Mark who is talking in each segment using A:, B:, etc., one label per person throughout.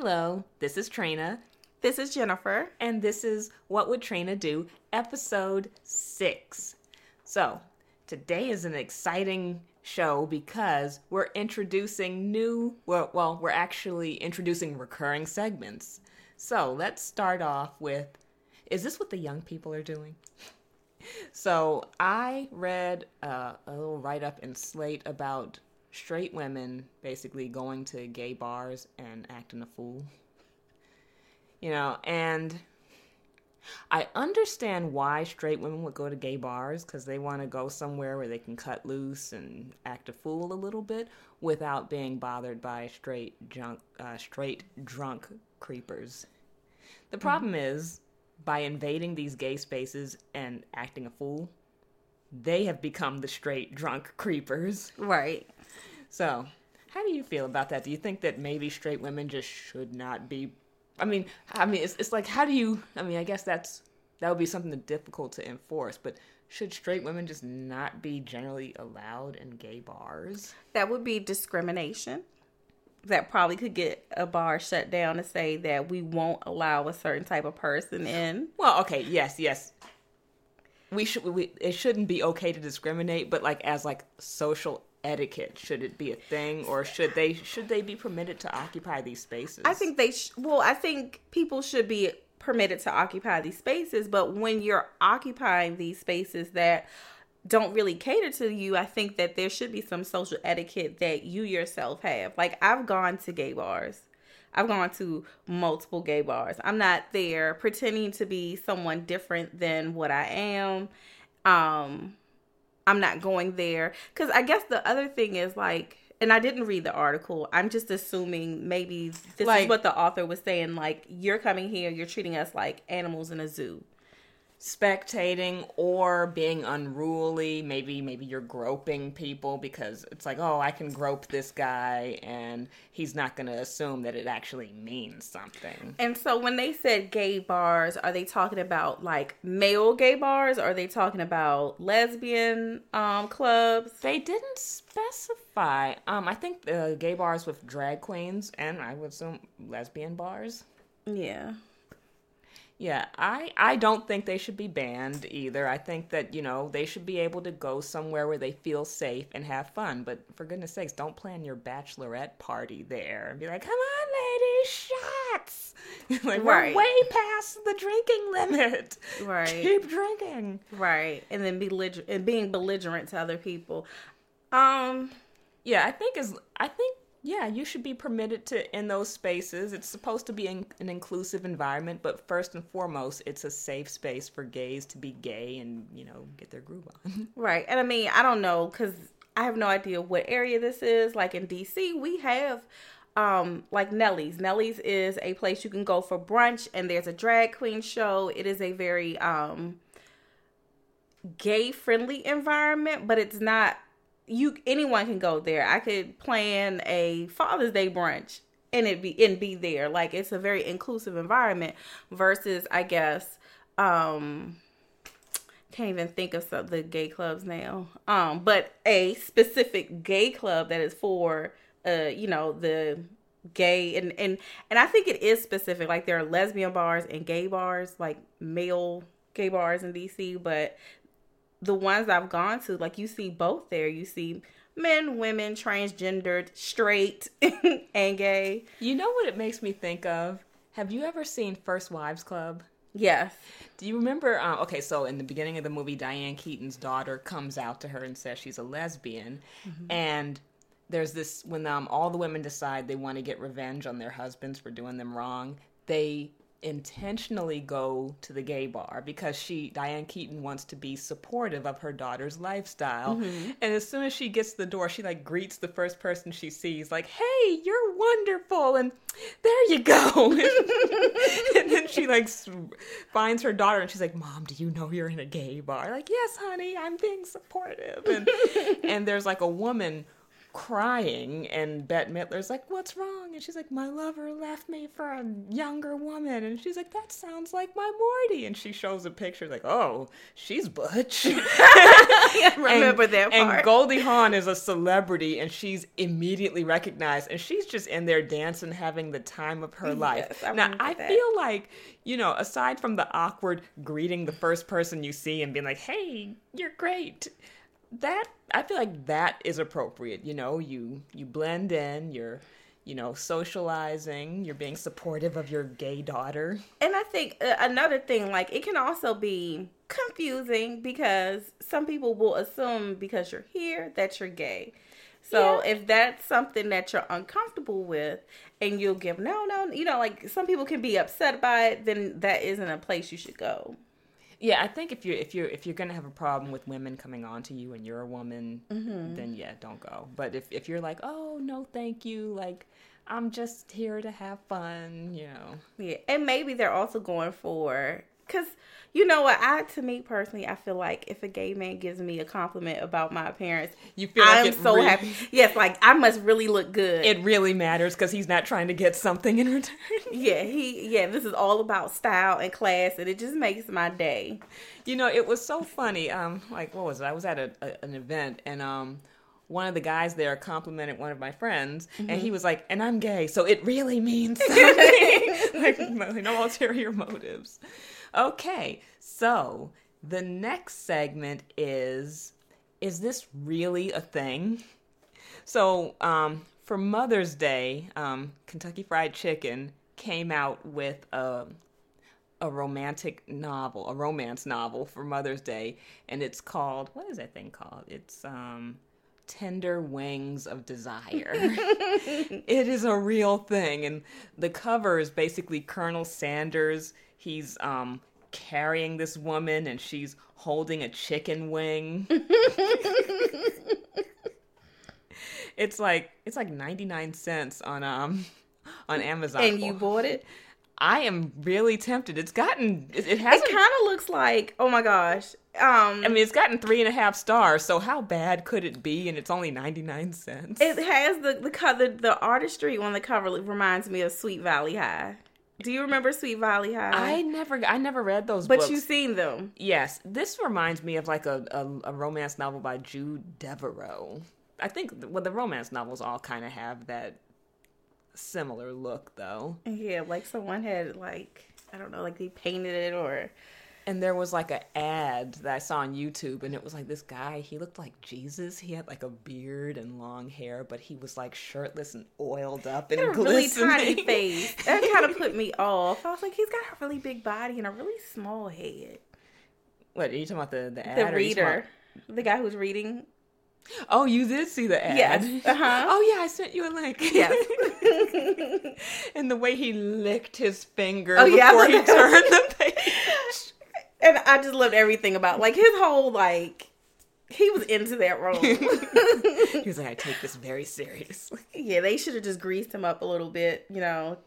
A: Hello, this is Trina,
B: This is Jennifer.
A: and this is What Would Trina Do, episode six. So, today is an exciting show because we're introducing new, well, well, we're actually introducing recurring segments. So, let's start off with Is this what the young people are doing? So, I read uh, a little write up in Slate about straight women basically going to gay bars and acting a fool. You know, and I understand why straight women would go to gay bars because they want to go somewhere where they can cut loose and act a fool a little bit without being bothered by straight drunk, uh, straight drunk creepers. The problem is, by invading these gay spaces and acting a fool, they have become the straight drunk creepers.
B: Right.
A: So, how do you feel about that? Do you think that maybe straight women just should not be? I mean, I mean, it's it's like how do you? I mean, I guess that's that would be something difficult to enforce, but should straight women just not be generally allowed in gay bars?
B: That would be discrimination. That probably could get a bar shut down to say that we won't allow a certain type of person in.
A: Well, okay, yes, yes. We should. We, it shouldn't be okay to discriminate, but like as like social etiquette, should it be a thing, or should they should they be permitted to occupy these spaces?
B: I think they, sh- well, I think people should be permitted to occupy these spaces, but when you're occupying these spaces that don't really cater to you, I think that there should be some social etiquette that you yourself have. Like, I've gone to gay bars. I've gone to multiple gay bars. I'm not there pretending to be someone different than what I am. Um, I'm not going there because I guess the other thing is like, and I didn't read the article. I'm just assuming maybe this
A: Like-
B: is what the author was saying. Like, you're coming here, you're treating us like animals in a zoo.
A: Spectating or being unruly maybe maybe you're groping people because it's like oh i can grope this guy and he's not going to assume that it actually means something
B: And so when they said gay bars, are they talking about like male gay bars? Or are they talking about lesbian um, clubs?
A: they didn't specify um i think the gay bars with drag queens and i would assume lesbian bars
B: Yeah.
A: Yeah, I I don't think they should be banned either. I think that, you know, they should be able to go somewhere where they feel safe and have fun. But for goodness sakes, don't plan your bachelorette party there and be like, "Come on, ladies, shots." like
B: Right.
A: we're way past the drinking limit.
B: Right.
A: Keep drinking.
B: Right. And then belliger- and being belligerent to other people. Um,
A: Yeah, I think is I think yeah, you should be permitted to in those spaces. It's supposed to be in, an inclusive environment, but first and foremost, it's a safe space for gays to be gay and you know get their groove on.
B: Right. And I mean, I don't know cuz I have no idea what area this is. Like in DC, we have um like Nellie's. Nellie's is a place you can go for brunch and there's a drag queen show. It is a very um gay friendly environment, but it's not you anyone can go there. I could plan a Father's Day brunch and it be and be there. Like it's a very inclusive environment versus I guess um can't even think of some the gay clubs now. Um, but a specific gay club that is for uh, you know, the gay and and and I think it is specific. Like there are lesbian bars and gay bars, like male gay bars in DC, but the ones I've gone to, like you see both there. You see men, women, transgendered, straight, and gay.
A: You know what it makes me think of? Have you ever seen First Wives Club?
B: Yes.
A: Do you remember? Uh, okay, so in the beginning of the movie, Diane Keaton's daughter comes out to her and says she's a lesbian, and there's this when um, all the women decide they want to get revenge on their husbands for doing them wrong. They intentionally go to the gay bar because she Diane Keaton wants to be supportive of her daughter's lifestyle. Mm-hmm. And as soon as she gets to the door, she like greets the first person she sees like, "Hey, you're wonderful." And there you go. and then she like finds her daughter and she's like, "Mom, do you know you're in a gay bar?" Like, "Yes, honey, I'm being supportive." And and there's like a woman crying, and Bette Midler's like, "What's wrong?" And she's like, "My lover left me for a younger woman." And she's like, "That sounds like my Morty." And she shows a picture, like, "Oh, she's butch."
B: I remember
A: and,
B: that part.
A: And Goldie Hawn is a celebrity, and she's immediately recognized, and she's just in there dancing, having the time of her life.
B: Yes, I
A: now, I
B: that.
A: feel like, you know, aside from the awkward greeting the first person you see and being like, "Hey, you're great," that I feel like that is appropriate. You know, you you blend in, you're you know socializing, you're being supportive of your gay daughter.
B: And I think uh, another thing, like it can also be confusing because some people will assume because you're here that you're gay. So
A: Yeah.
B: if that's something that you're uncomfortable with, and you'll give no, no, you know, like some people can be upset by it, then that isn't a place you should go.
A: Yeah, I think if you're if you're if you're gonna have a problem with women coming on to you and you're a woman,
B: Mm-hmm.
A: then yeah, don't go. But if if you're like, oh no, thank you, like I'm just here to have fun, you know.
B: Yeah, and maybe they're also going for because you know what I to me personally I feel like if a gay man gives me a compliment about my appearance,
A: You feel like
B: I'm so
A: really-
B: happy. Yes, like I must really look good.
A: It really matters because he's not trying to get something in return.
B: yeah, he yeah, this is all about style and class, and it just makes my day.
A: You know, it was so funny. Um, like what was it? I was at a, a, an event and um, one of the guys there complimented one of my friends, and he was like, "And I'm gay, so it really means something." like no ulterior motives. Okay, so the next segment is: Is this really a thing? So, um, for Mother's Day, um, Kentucky Fried Chicken came out with a a romantic novel, a romance novel for Mother's Day, and it's called what is that thing called? It's um Tender Wings of Desire. it is a real thing, and the cover is basically Colonel Sanders. He's um carrying this woman, and she's holding a chicken wing. it's like it's like ninety nine cents on um on Amazon.
B: And you bought it.
A: I am really tempted. It's gotten it, it
B: It
A: hasn't.
B: kind of looks like oh my gosh. Um,
A: I mean, it's gotten three and a half stars. So how bad could it be? And it's only ninety nine cents.
B: it has the the cover the artistry on the cover reminds me of Sweet Valley High. Do you remember Sweet Valley High?
A: I never, I never read those
B: but
A: books.
B: you've seen them.
A: yes, this reminds me of like a, a, a romance novel by Jude Deveraux. I think well, the romance novels all kind of have that similar look, though.
B: Yeah, like someone had like I don't know, like they painted it or
A: And there was like an ad that I saw on YouTube, and it was like this guy. He looked like Jesus. He had like a beard and long hair, but he was like shirtless and oiled up and
B: had a really
A: glistening.
B: tiny face. That kind of put me off. I was like, he's got a really big body and a really small head.
A: What are you talking about? The the ad?
B: The
A: or you talking
B: reader, the guy who's reading.
A: Oh, you did see the ad.
B: Yes. Uh-huh.
A: Oh yeah, I sent you a link.
B: Yes.
A: and the way he licked his finger
B: Oh,
A: before
B: I
A: he turned the page.
B: And I just loved everything about like his whole like he was into that role.
A: he was like, I take this very seriously.
B: yeah, they should have just greased him up a little bit. You know,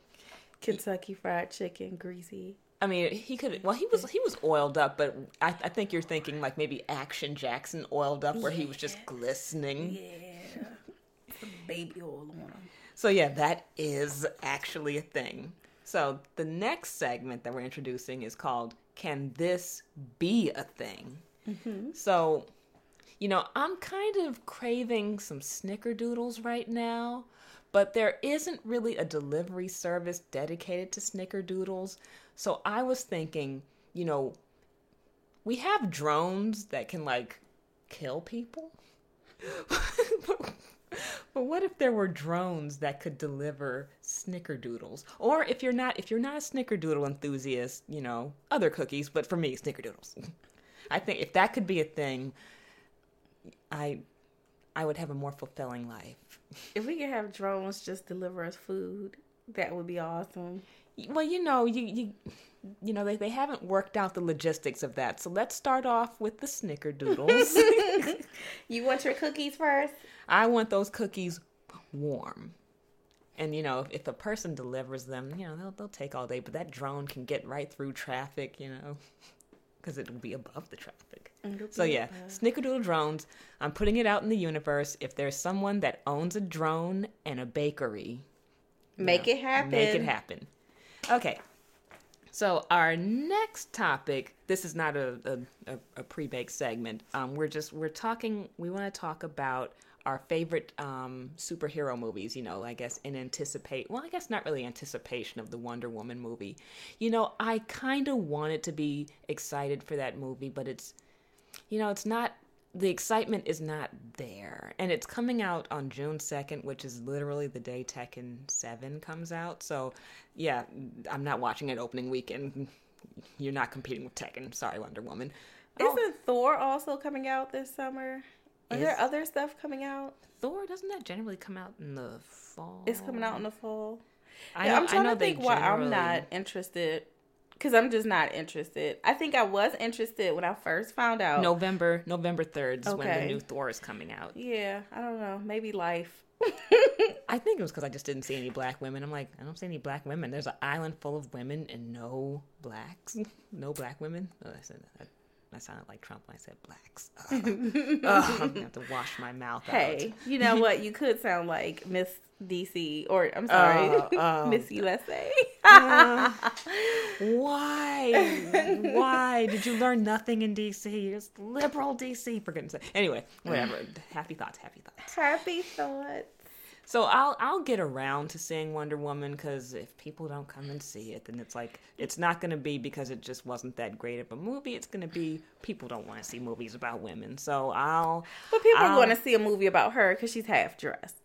B: Kentucky Fried Chicken, greasy.
A: I mean, he could. Well, he was he was oiled up, but I, I think you're thinking like maybe Action Jackson oiled up, where he was just glistening.
B: Yeah, baby oil on him.
A: So yeah, that is actually a thing. So the next segment that we're introducing is called "Can This Be a Thing?" Mm-hmm. So, you know, I'm kind of craving some snickerdoodles right now, but there isn't really a delivery service dedicated to snickerdoodles. So I was thinking, you know, we have drones that can like kill people. but what if there were drones that could deliver snickerdoodles? Or if you're not if you're not a snickerdoodle enthusiast, you know, other cookies, but for me, snickerdoodles. I think if that could be a thing, I I would have a more fulfilling life.
B: If we could have drones just deliver us food, that would be awesome.
A: Well, you know, you you you know, they, they haven't worked out the logistics of that. So let's start off with the snickerdoodles.
B: You want your cookies first?
A: I want those cookies warm. And you know, if, if a person delivers them, you know, they'll they'll take all day, but that drone can get right through traffic, you know. because it will be above the traffic. So yeah, Snickerdoodle drones. I'm putting it out in the universe. If there's someone that owns a drone and a bakery,
B: Make
A: know,
B: it happen.
A: Make it happen. Okay. So our next topic. This is not a a, a, pre-baked segment. Um, we're just we're talking. We want to talk about our favorite um, superhero movies. You know, I guess in anticipate. Well, I guess not really anticipation of the Wonder Woman movie. You know, I kind of wanted to be excited for that movie, but it's you know, it's not the excitement is not there. And it's coming out on June 2nd, which is literally the day Tekken 7 comes out. So, yeah, I'm not watching it opening weekend. You're not competing with Tekken. Sorry, Wonder Woman. Oh,
B: Isn't Thor also coming out this summer? Are there other stuff coming out?
A: Thor doesn't that generally come out in the fall?
B: It's coming out in the fall.
A: I
B: Yeah,
A: know,
B: I'm trying to think why I'm not interested. Because I'm just not interested. I think I was interested when I first found out.
A: November November 3rd is when the new Thor is coming out.
B: Yeah, I don't know. Maybe life.
A: I think it was because I just didn't see any black women. I'm like, I don't see any black women. There's an island full of women and no blacks. No black women. Oh, that. I sounded like Trump when I said blacks. Ugh. Ugh, I'm gonna have to wash my mouth
B: Hey, you know what? You could sound like Miss DC, or I'm sorry,
A: Uh, uh.
B: Miss USA.
A: out. Why? Why did you learn nothing in DC? It's liberal DC for goodness sake. Anyway, whatever. Happy thoughts. Happy thoughts.
B: Happy thoughts.
A: So I'll I'll get around to seeing Wonder Woman because if people don't come and see it, then it's like it's not going to be because it just wasn't that great of a movie. It's going to be people don't want to see movies about women. So I'll
B: But people
A: I'll-
B: are going to see a movie about her because she's half dressed.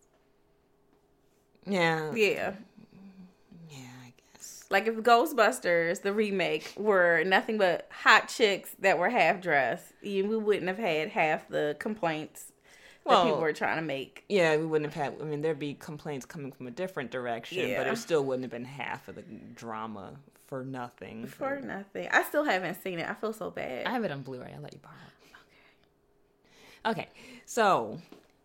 A: yeah
B: Yeah.
A: yeah I guess
B: Like if Ghostbusters, the remake, were nothing but hot chicks that were half dressed, we wouldn't have had half the complaints
A: Well,
B: people were trying to make.
A: yeah we wouldn't have had. I mean there'd be complaints coming from a different direction,
B: yeah.
A: but it still wouldn't have been half of the drama for nothing.
B: For nothing. I still haven't seen it. I feel so bad.
A: I have it on Blu-ray. I'll let you borrow it. Okay. Okay. So,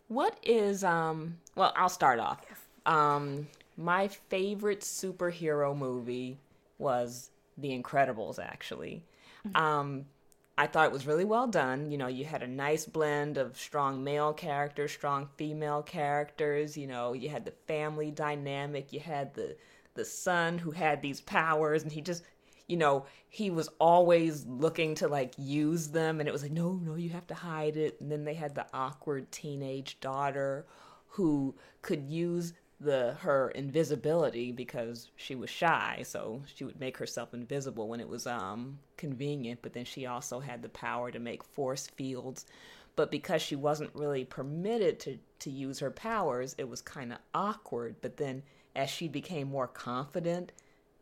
A: what is um? Well, I'll start off. Yes. Um, my favorite superhero movie was The Incredibles. Actually, um, I thought it was really well done. You know, you had a nice blend of strong male characters, strong female characters. You know, you had the family dynamic. You had the the son who had these powers, and he just, you know, he was always looking to like use them, and it was like, no, no, you have to hide it. And then they had the awkward teenage daughter who could use the her invisibility because she was shy so she would make herself invisible when it was um convenient but then she also had the power to make force fields. But because she wasn't really permitted to to use her powers it was kind of awkward but then as she became more confident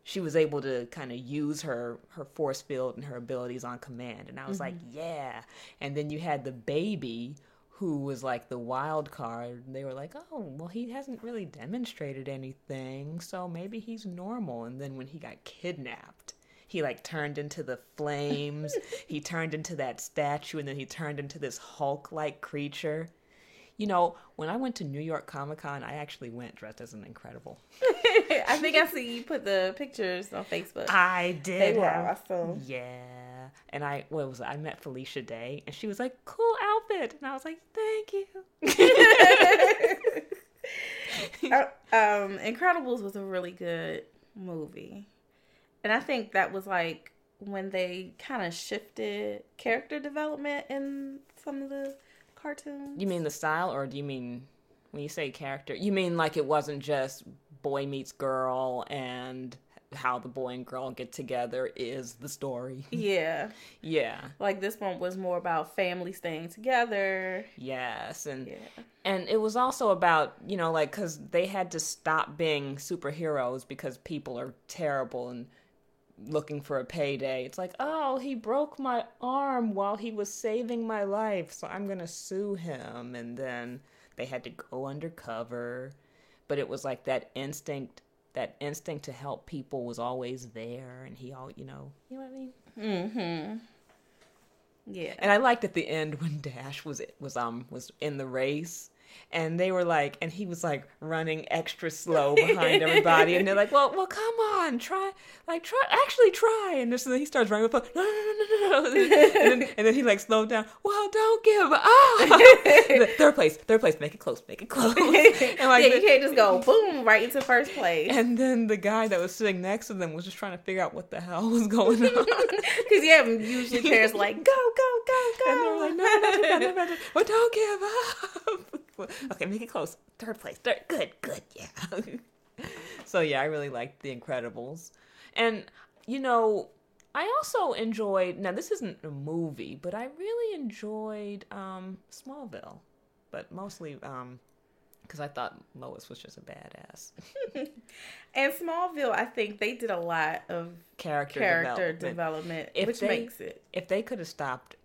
A: she was able to kind of use her her force field and her abilities on command and i was like yeah. And then you had the baby who was like the wild card they were like oh well he hasn't really demonstrated anything so maybe he's normal and then when he got kidnapped he like turned into the flames he turned into that statue and then he turned into this hulk like creature you know when i went to new york comic-con i actually went dressed as an incredible
B: I think I see you put the pictures on Facebook.
A: I did.
B: They were awesome.
A: Yeah. And I what was it? I met Felicia Day and she was like, "Cool outfit." And I was like, "Thank you."
B: Uh, um, Incredibles was a really good movie, and I think that was like when they kind of shifted character development in some of the cartoons.
A: you mean the style or do you mean when you say character, you mean like it wasn't just boy meets girl and how the boy and girl get together is the story.
B: Yeah,
A: Yeah.
B: like this one was more about family staying together.
A: Yes, and
B: Yeah,
A: and it was also about you know like because they had to stop being superheroes because people are terrible and looking for a payday it's like oh he broke my arm while he was saving my life so i'm gonna sue him and then they had to go undercover but it was like that instinct that instinct to help people was always there and he all you know you know what i mean
B: mm-hmm. Yeah,
A: and I liked at the end when Dash was was um was in the race and they were like, and he was like running extra slow behind everybody, and they're like, "Well, well, come on, try, like, try, actually try." And, this, and then he starts running with, no, no, no, no, no, and then, and then he like slowed down. Well, don't give up. third place, third place, make it close, make it close. And
B: like, yeah, you can't just go boom right into first place.
A: And then the guy that was sitting next to them was just trying to figure out what the hell was going on.
B: Because yeah, usually parents like go, go, go, go,
A: and they're like, no, no, no, no, no, no, well, don't give up. Okay, make it close. Third place. Third. Good, good, yeah. so yeah, I really liked The Incredibles, and you know, I also enjoyed. Now, this isn't a movie, but I really enjoyed um, Smallville, but mostly um, because I thought Lois was just a badass.
B: and Smallville, I think they did a lot of
A: character,
B: character development, development which
A: they,
B: makes it.
A: If they could have stopped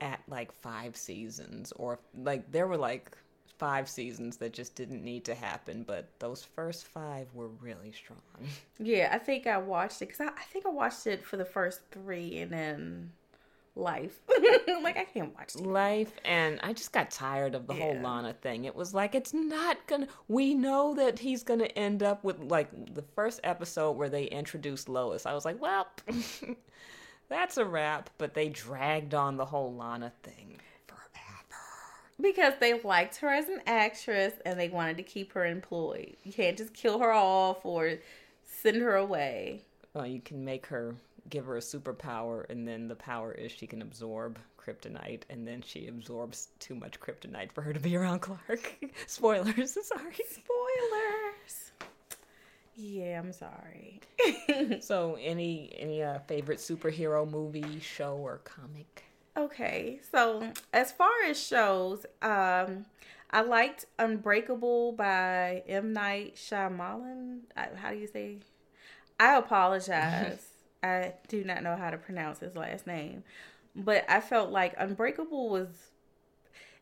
A: at like five seasons, or like there were like five seasons that just didn't need to happen, but those first five were really strong.
B: Yeah, I think I watched it because I, I, think I watched it for the first three and then life. like I can't watch
A: TV. life, and I just got tired of the yeah. whole Lana thing. It was like it's not gonna. We know that he's gonna end up with like the first episode where they introduced Lois. I was like, well. That's a wrap, but they dragged on the whole Lana thing
B: because they liked her as an actress and they wanted to keep her employed. You can't just kill her off or send her away.
A: Well, you can make her give her a superpower, and then the power is she can absorb kryptonite, and then she absorbs too much kryptonite for her to be around Clark. Spoilers, sorry.
B: Spoilers. Yeah, I'm sorry.
A: so, any any uh, favorite superhero movie, show, or comic?
B: Okay, so as far as shows, um, I liked Unbreakable by M Night Shyamalan. How do you say? I apologize. I do not know how to pronounce his last name, but I felt like Unbreakable was.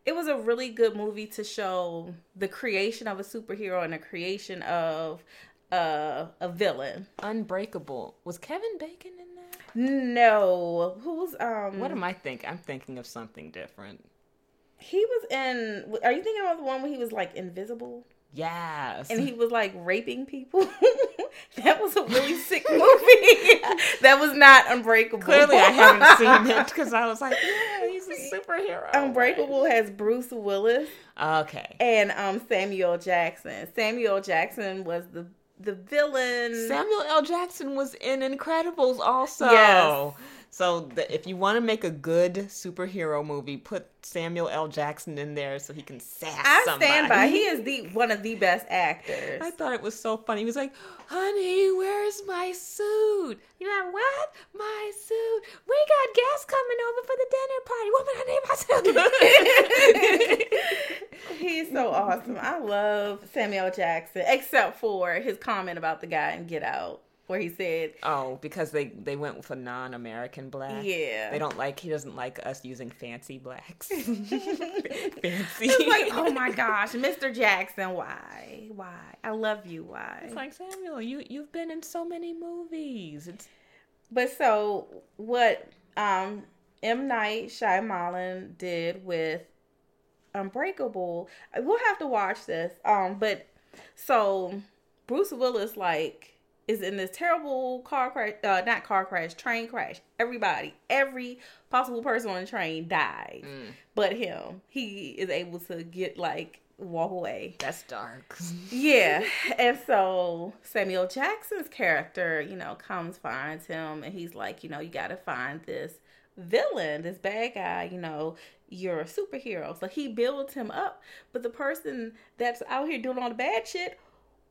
B: It was a really good movie to show the creation of a superhero and the creation of uh, a villain.
A: Unbreakable was Kevin Bacon in
B: no. Who's um
A: What am I thinking? I'm thinking of something different.
B: He was in Are you thinking about the one where he was like invisible?
A: Yes.
B: And he was like raping people. that was a really sick movie. that was not Unbreakable.
A: Clearly, I haven't seen it because I was like, yeah, he's a superhero.
B: Unbreakable has Bruce Willis.
A: Okay.
B: And um Samuel Jackson. Samuel Jackson was the the villain.
A: Samuel L. Jackson was in Incredibles also. Yes. So the, if you want to make a good superhero movie, put Samuel L. Jackson in there so he can sass I somebody. stand by.
B: He is the one of the best actors.
A: I thought it was so funny. He was like, "Honey, where's my suit? You have what? My suit? We got guests coming over for the dinner party. Woman,
B: I need my suit." He's so awesome. I love Samuel Jackson, except for his comment about the guy in Get Out where he said,
A: "Oh, because they they went with a non-American black.
B: Yeah,
A: they don't like. He doesn't like us using fancy blacks.
B: fancy. It's like, oh my gosh, Mr. Jackson, why, why? I love you. Why?
A: It's like Samuel. You you've been in so many movies. It's
B: but so what? Um, M Night Shyamalan did with Unbreakable. We'll have to watch this. Um, but so Bruce Willis like is in this terrible car crash, uh, not car crash, train crash. Everybody, every possible person on the train died, mm. but him. He is able to get like walk away.
A: That's dark.
B: yeah, and so Samuel Jackson's character, you know, comes finds him, and he's like, you know, you got to find this villain, this bad guy, you know, you're a superhero. So he builds him up. But the person that's out here doing all the bad shit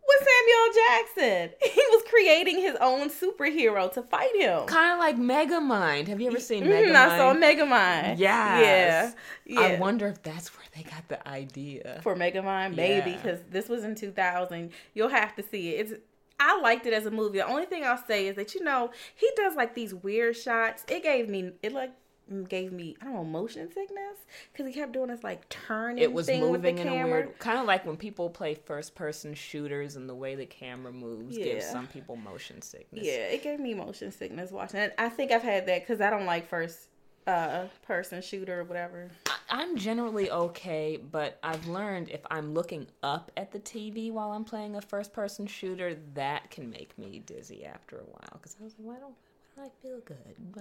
B: was Samuel Jackson. He was creating his own superhero to fight him.
A: Kind of like Megamind. Have you ever seen Megamind? Mm, I
B: saw Megamind.
A: Yes. Yeah. Yeah. I wonder if that's where they got the idea.
B: For Megamind, maybe, because yeah. this was in 2000. You'll have to see it. It's I liked it as a movie. The only thing I'll say is that you know he does like these weird shots. It gave me it like gave me I don't know motion sickness because he kept doing this like turning. It was moving in a weird,
A: kind of like when people play first person shooters and the way the camera moves yeah. gives some people motion sickness.
B: Yeah, it gave me motion sickness watching it. I think I've had that because I don't like first uh person shooter or whatever.
A: I'm generally okay, but I've learned if I'm looking up at the TV while I'm playing a first person shooter, that can make me dizzy after a while. Because I was like, why don't I feel good?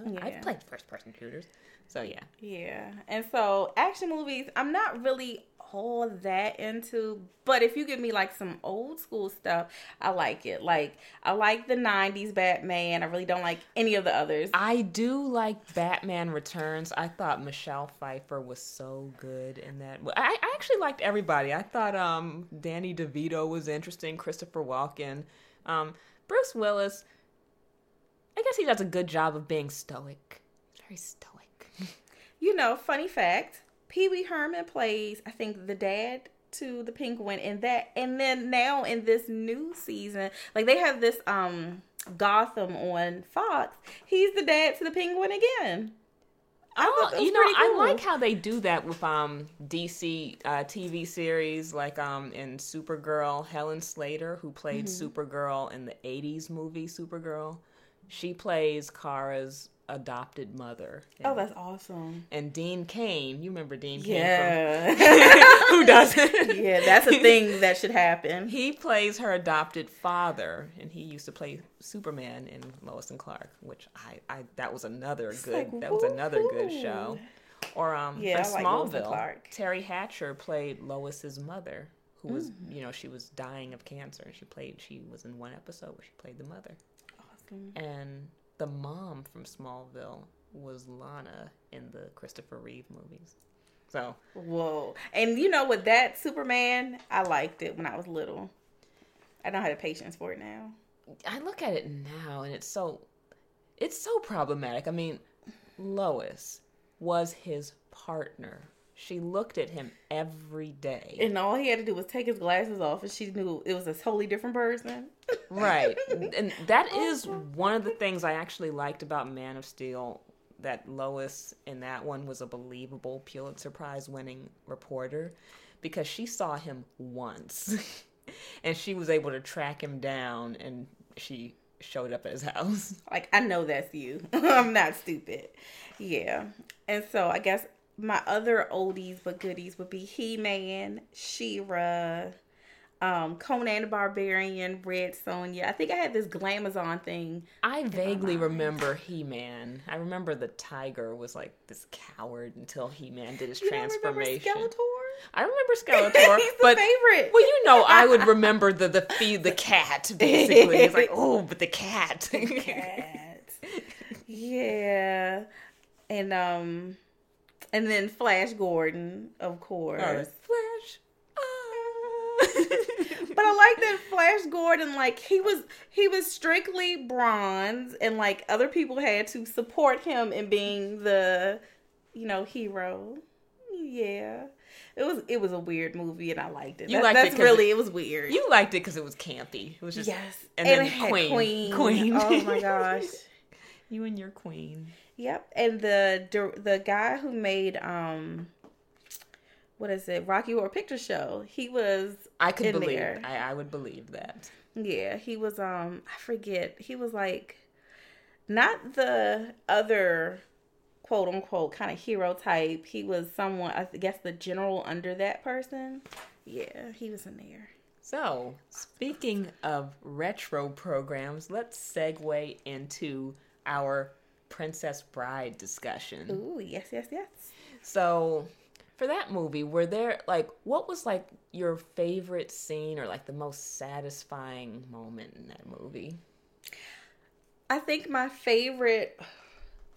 B: Yeah.
A: I've played first person shooters. So yeah.
B: Yeah. And so action movies, I'm not really all that into, but if you give me like some old school stuff, I like it. Like I like the 90s Batman. I really don't like any of the others.
A: I do like Batman Returns. I thought Michelle Pfeiffer was so good in that. I, I actually liked everybody. I thought um, Danny DeVito was interesting. Christopher Walken, um, Bruce Willis. I guess he does a good job of being stoic. Very stoic.
B: You know, funny fact, Pee Wee Herman plays, I think, the dad to the penguin in that and then now in this new season, like they have this um Gotham on Fox, he's the dad to the penguin again. I
A: Oh, you know,
B: pretty
A: I like how they do that with um DC uh, TV series, like um in Supergirl. Helen Slater, who played
B: Mm-hmm.
A: Supergirl in the '80s movie Supergirl, she plays Kara's adopted mother.
B: Oh, that's awesome.
A: and Dean Cain, you remember Dean Cain?
B: Yeah.
A: From, who doesn't?
B: yeah, that's a thing that should happen.
A: He plays her adopted father, and he used to play Superman in Lois and Clark, which I, I that was another good
B: like,
A: that was another good show. Or um,
B: Yeah, like
A: Smallville,
B: Clark.
A: Teri Hatcher played Lois's mother, who was
B: Mm.
A: you know she was dying of cancer, and she played she was in one episode where she played the mother,
B: Awesome.
A: and the mom from Smallville was Lana in the Christopher Reeve movies. So
B: Whoa. And you know what? That Superman, I liked it when I was little. I don't have the patience for it now.
A: I look at it now and it's so it's so problematic. I mean, Lois was his partner. She looked at him every day.
B: And all he had to do was take his glasses off, and she knew it was a totally different person.
A: right. And that oh is one of the things I actually liked about Man of Steel that Lois in that one was a believable Pulitzer Prize winning reporter because she saw him once and she was able to track him down and she showed up at his house.
B: Like, I know that's you. I'm not stupid. Yeah. And so I guess my other oldies but goodies would be He Man, She Ra, um, Conan the Barbarian, Red Sonja. I think I had this Glamazon thing.
A: I vaguely remember He Man. I remember the tiger was like this coward until He Man did his
B: You
A: transformation.
B: Skeletor?
A: I remember Skeletor,
B: He's the
A: but
B: favorite.
A: well, you know, I would remember the the feed the cat basically. It's like, oh, but the cat.
B: Cat. yeah. And um and then Flash Gordon, of course.
A: Oh, Flash. Ah.
B: But I like that Flash Gordon, like he was he was strictly bronze and like other people had to support him in being the, you know, hero. Yeah. It was it was a weird movie and I liked it.
A: You
B: That-
A: liked it
B: really it was weird.
A: you liked it because it was campy. It was just
B: yes.
A: and,
B: And,
A: then Queen.
B: Queen.
A: Queen.
B: Oh my gosh.
A: you and your Queen.
B: Yep, and the the guy who made um, what is it, Rocky Horror Picture Show? He was
A: I could believe. I, I would believe that.
B: Yeah, he was um, I forget. He was like not the other quote unquote kind of hero type. He was someone I guess the general under that person. Yeah, he was in there.
A: So, speaking of retro programs, let's segue into our Princess Bride discussion.
B: Ooh, yes, yes, yes.
A: So, for that movie, were there like what was like your favorite scene or like the most satisfying moment in that movie?
B: I think my favorite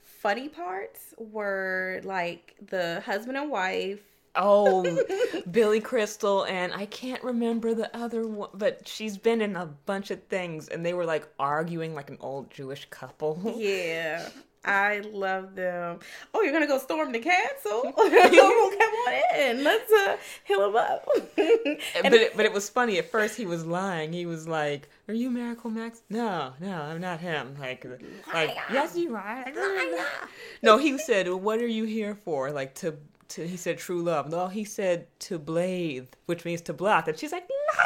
B: funny parts were like the husband and wife.
A: Oh, Billy Crystal and I can't remember the other one, but she's been in a bunch of things and they were like arguing like an old Jewish couple.
B: Yeah. I love them. Oh, you're gonna go storm the castle? Come on in. Let's uh, heal him up.
A: but it, but it was funny. At first, he was lying. He was like, "Are you Miracle Max?" No, no, I'm not him. Like, like yes, you are. No, he said, "What are you here for?" Like to. To, he said true love. No, he said to blathe, which means to block. And she's like,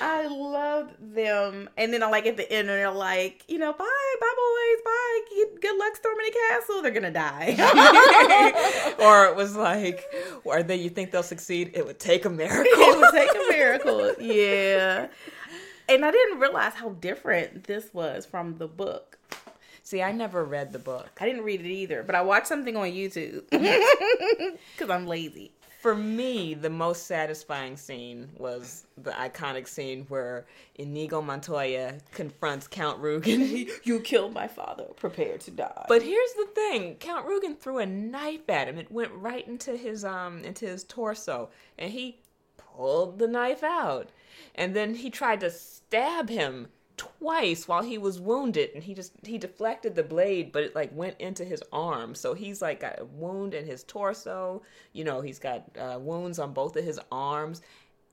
B: I loved them. And then I like at the end, they're like, you know, bye, bye, boys, bye. Good, luck storming the castle. They're gonna die.
A: or it was like, or they you think they'll succeed? It would take a miracle.
B: it would take a miracle. Yeah. And I didn't realize how different this was from the book.
A: See, I never read the book.
B: I didn't read it either, but I watched something on YouTube because I'm lazy.
A: For me, the most satisfying scene was the iconic scene where Inigo Montoya confronts Count Rugen.
B: you killed my father, prepare to die.
A: But here's the thing: Count Rugen threw a knife at him. It went right into his um into his torso, and he pulled the knife out. And then he tried to stab him twice while he was wounded and he just he deflected the blade but it like went into his arm so he's like got a wound in his torso you know he's got uh, wounds on both of his arms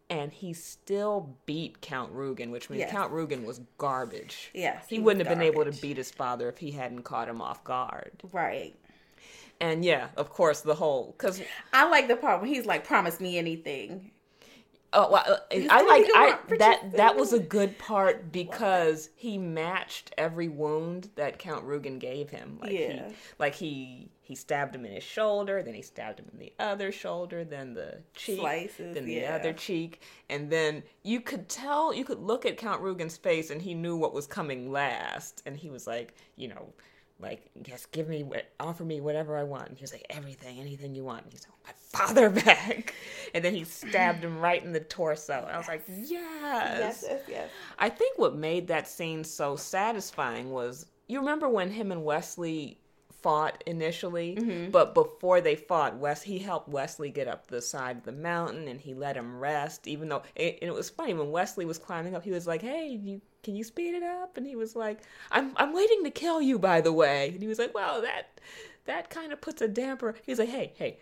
A: and he still beat Count Rugen, which means yes. Count Rugen was garbage.
B: Yes,
A: he, he wouldn't have been able to beat his father if he hadn't caught him off guard.
B: Right.
A: And yeah, of course, the whole because
B: I like the part when he's like, "Promise me anything,"
A: Oh, well, uh, I like I that that was a good part because he matched every wound that Count Rugen gave him. Like
B: yeah.
A: He, like he he stabbed him in his shoulder, then he stabbed him in the other shoulder, then the cheek,
B: Slices,
A: then the
B: yeah.
A: other cheek, and then you could tell you could look at Count Rugen's face and he knew what was coming last, and he was like, you know like, just give me, offer me whatever I want. And he was like, everything, anything you want. And he's like, my father back. And then he stabbed him right in the torso. I was like, yes.
B: Yes, yes, yes.
A: I think what made that scene so satisfying was, you remember when him and Wesley fought initially, mm-hmm. but before they fought, Wes he helped Wesley get up the side of the mountain and he let him rest. Even though it, it was funny when Wesley was climbing up, he was like, "Hey, you can you speed it up?" And he was like, "I'm I'm waiting to kill you, by the way." And he was like, "Well, that that kind of puts a damper." He's like, "Hey, hey,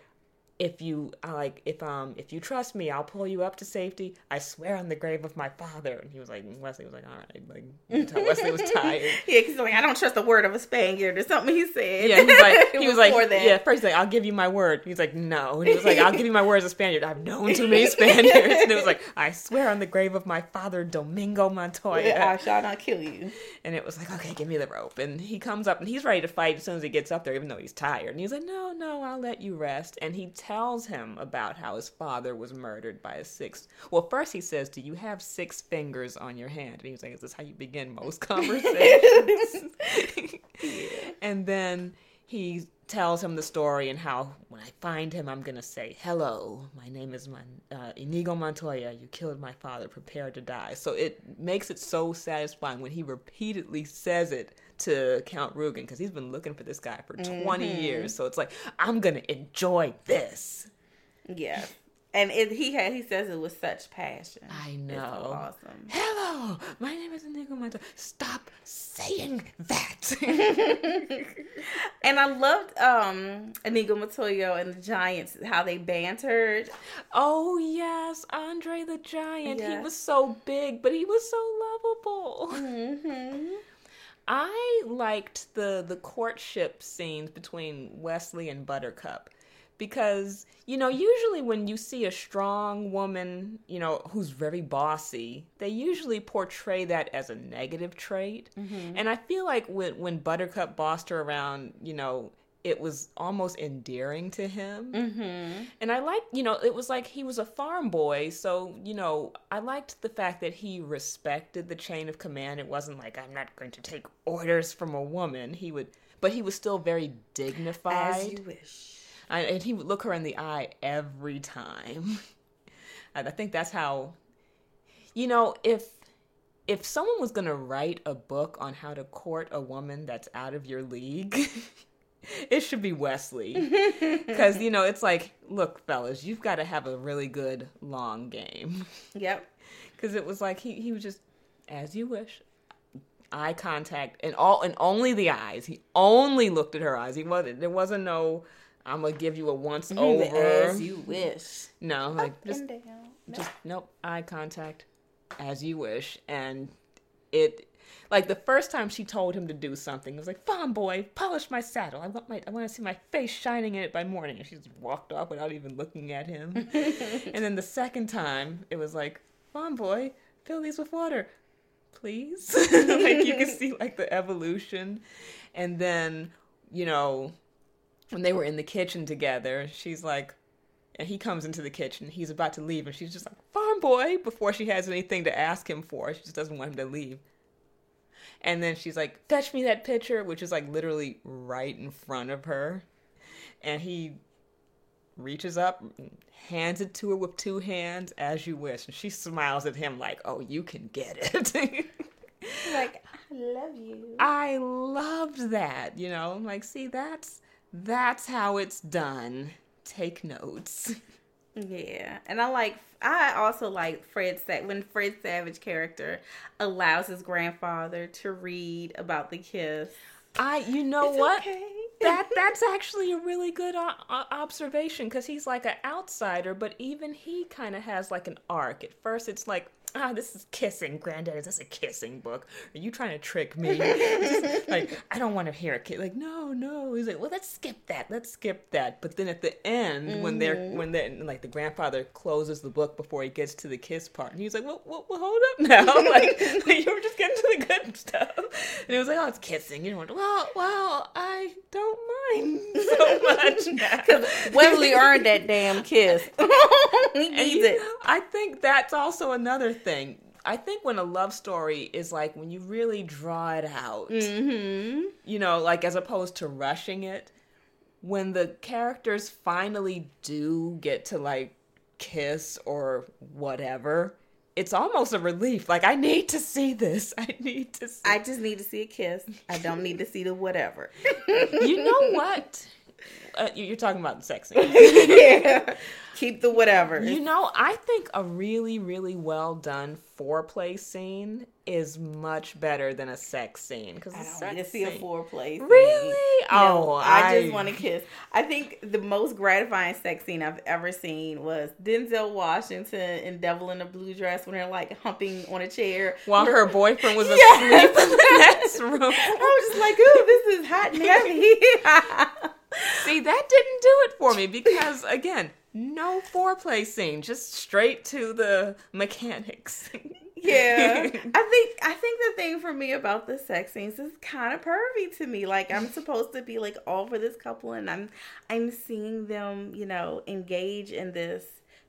A: if you like if um if you trust me i'll pull you up to safety. I swear on the grave of my father. And he was like wesley was like all right like wesley was tired.
B: yeah because like i don't trust the word of a spaniard or something he said.
A: Yeah he's like he was like that. yeah first he's like i'll give you my word. He's like no. And he was like i'll give you my word as a spaniard. I've known too many spaniards. And it was like i swear on the grave of my father domingo montoya.
B: Yeah, i shall not kill you.
A: And it was like okay give me the rope. And he comes up and he's ready to fight as soon as he gets up there even though he's tired. And he's like no no i'll let you rest. And he tells him about how his father was murdered by a six. Well, first he says, "Do you have six fingers on your hand?" And he was like, "Is this how you begin most conversations?" And then he tells him the story and how when I find him, I'm gonna say, "Hello, my name is Mon- uh, Inigo Montoya. You killed my father. Prepare to die." So it makes it so satisfying when he repeatedly says it to Count Rugen because he's been looking for this guy for 20 mm-hmm. years. So it's like, I'm gonna enjoy this.
B: Yeah. And it, he had he says it with such passion.
A: I know. So awesome. Hello, my name is Inigo Montoya. Stop saying that.
B: and I loved um Inigo Montoya and the Giants how they bantered.
A: Oh yes, Andre the Giant. Yes. He was so big, but he was so lovable. Mm-hmm. I liked the the courtship scenes between Wesley and Buttercup because you know usually when you see a strong woman you know who's very bossy they usually portray that as a negative trait mm-hmm. and i feel like when when buttercup bossed her around you know it was almost endearing to him. Mm-hmm. and i liked you know it was like he was a farm boy so you know i liked the fact that he respected the chain of command. It wasn't like i'm not going to take orders from a woman. He would but he was still very dignified.
B: as you wish.
A: I, and he would look her in the eye every time. I think that's how, you know, if if someone was gonna write a book on how to court a woman that's out of your league, it should be Wesley, because you know it's like, look, fellas, you've got to have a really good long game.
B: Yep.
A: Because it was like he he was just as you wish, eye contact and all and only the eyes. He only looked at her eyes. He wasn't there wasn't no I'm gonna give you a once over.
B: As you wish.
A: No, like Up just, just nope. Eye contact, as you wish, and it. Like the first time she told him to do something, it was like, "Farm boy, polish my saddle. I want my, I want to see my face shining in it by morning." And she just walked off without even looking at him. and then the second time, it was like, "Farm boy, fill these with water, please. like you can see like the evolution, and then you know when they were in the kitchen together, she's like, and he comes into the kitchen. He's about to leave, and she's just like, "Farm boy," before she has anything to ask him for. She just doesn't want him to leave. And then she's like, "Fetch me that pitcher," which is like literally right in front of her. And he reaches up, hands it to her with two hands, as you wish. And she smiles at him like, "Oh, you can get it."
B: like, I love you.
A: I loved that. You know, I'm like, see, that's that's how it's done. Take notes.
B: Yeah, and I like. I also like Fred Sa- when Fred Savage character allows his grandfather to read about the kiss.
A: I, you know
B: It's
A: what?
B: okay.
A: that that's actually a really good o- o- observation because he's like an outsider, but even he kind of has like an arc. At first, it's like, ah, this is kissing, granddad. Is this a kissing book? Are you trying to trick me? like, I don't want to hear a kid. Like, no, no. He's like, well, let's skip that. Let's skip that. But then at the end, when they're when they like the grandfather closes the book before he gets to the kiss part, and he's like, well, well, well hold up now. like, you were just getting to the good stuff, and he was like, oh, it's kissing. You know, well, well, I don't mind so much now.
B: Westley earned that damn kiss. he needs it.
A: know, I think that's also another thing. I think when a love story is like when you really draw it out,
B: Mm-hmm.
A: you know, like as opposed to rushing it, when the characters finally do get to like kiss or whatever, it's almost a relief. Like, I need to see this. I need to see.
B: I just need to see a kiss. I don't need to see the whatever.
A: you know what? Uh, you- you're talking about the sex scene.
B: yeah. Keep the whatever.
A: You know, I think a really, really well done foreplay scene is much better than a sex scene. Because
B: I don't need to see a foreplay. scene.
A: Really?
B: No,
A: oh,
B: I, just want to kiss. I think the most gratifying sex scene I've ever seen was Denzel Washington in Devil in a Blue Dress when they're like humping on a chair.
A: While her boyfriend was
B: Yes.
A: asleep in the next room.
B: I was just like, ooh, this is hot and heavy.
A: See, that didn't do it for me because, again, no foreplay scene, just straight to the mechanics.
B: yeah. I think I think the thing for me about the sex scenes is kind of pervy to me. Like I'm supposed to be like all for this couple and I'm I'm seeing them, you know, engage in this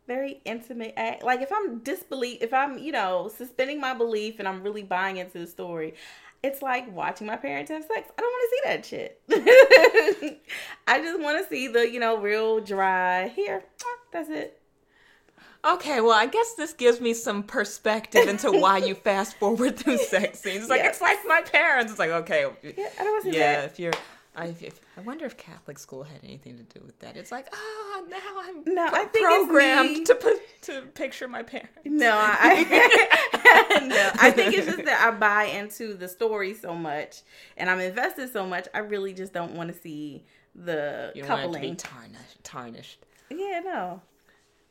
B: very intimate act. Like if I'm disbelief if I'm, you know, suspending my belief and I'm really buying into the story, it's like watching my parents have sex. I don't want to see that shit. I just want to see the, you know, real dry here. Ah, that's it.
A: Okay, well, I guess this gives me some perspective into why you fast forward through sex scenes. It's like
B: Yeah.
A: it's like my parents. It's like okay,
B: Yeah, I don't want to see
A: yeah.
B: that.
A: If you're, I, if, I wonder if Catholic school had anything to do with that. It's like ah, now I'm
B: No,
A: pro-
B: I think
A: programmed to put to picture my parents.
B: No, I no, I think it's just that I buy into the story so much and I'm invested so much. I really just don't want to see the
A: You don't want to
B: coupling.
A: be tarnished. Tarnished.
B: yeah, no.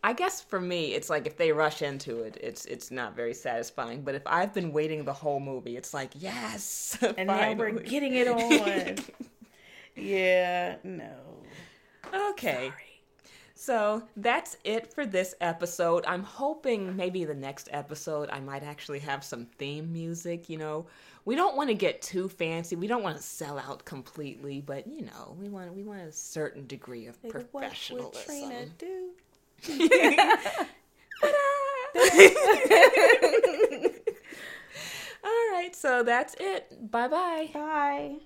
A: I guess for me, it's like if they rush into it, it's it's not very satisfying. But if I've been waiting the whole movie, it's like yes,
B: And now we're getting it on. Yeah, no.
A: Okay. So that's it for this episode. I'm hoping maybe the next episode I might actually have some theme music. You know, we don't want to get too fancy. We don't want to sell out completely, but you know, we want we want a certain degree of
B: What would
A: professionalism.
B: Trina do?
A: All right, so that's it. Bye bye.
B: Bye.